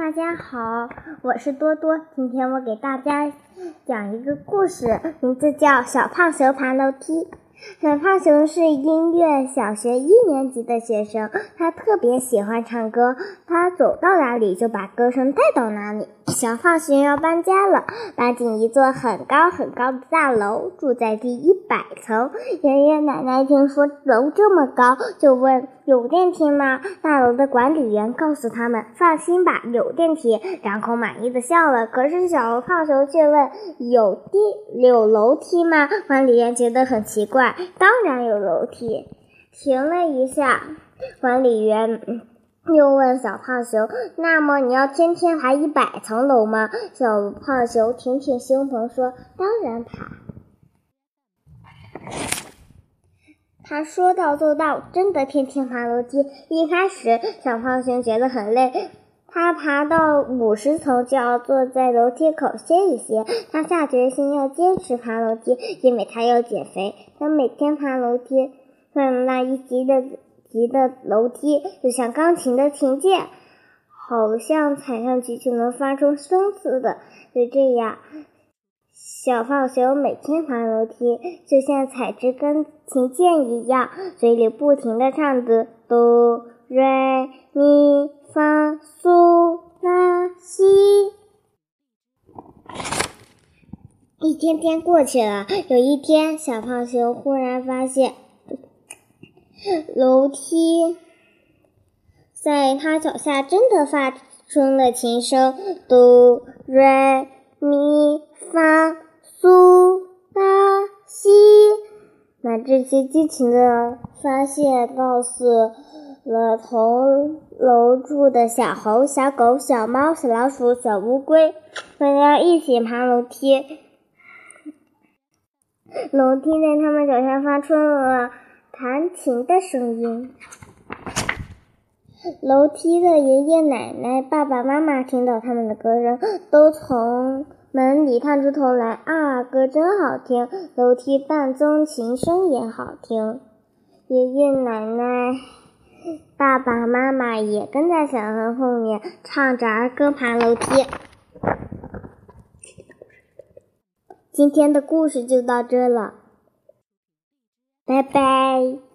大家好，我是多多。今天我给大家讲一个故事，名字叫《小胖熊爬楼梯》。小胖熊是音乐小学一年级的学生，他特别喜欢唱歌，他走到哪里就把歌声带到哪里。小胖熊要搬家了，搬进一座很高很高的大楼，住在第一百层。爷爷奶奶听说楼这么高，就问有电梯吗？大楼的管理员告诉他们：“放心吧，有电梯。”张口满意的笑了。可是小胖熊却问：“有地有楼梯吗？”管理员觉得很奇怪。当然有楼梯。停了一下，管理员。又问小胖熊：“那么你要天天爬一百层楼吗？”小胖熊挺挺胸膛说：“当然爬。”他说到做到，真的天天爬楼梯。一开始，小胖熊觉得很累，他爬到五十层就要坐在楼梯口歇一歇。他下决心要坚持爬楼梯，因为他要减肥。他每天爬楼梯，看那一级的。级的楼梯就像钢琴的琴键，好像踩上去就能发出声似的。就这样，小胖熊每天爬楼梯，就像踩着钢琴键一样，嘴里不停地唱着哆、来、咪、发、嗦、拉、西。一天天过去了，有一天，小胖熊忽然发现。楼梯在他脚下真的发出了琴声，哆、来、咪、发、嗦、拉、西。那这些激情的发现告诉了同楼住的小猴、小狗、小猫、小老鼠、小乌龟，大家一起爬楼梯。楼梯在他们脚下发出了。琴的声音，楼梯的爷爷奶奶、爸爸妈妈听到他们的歌声，都从门里探出头来。啊，歌真好听！楼梯伴奏琴声也好听。爷爷奶奶、爸爸妈妈也跟在小孩后面唱着儿歌爬楼梯。今天的故事就到这了。拜拜。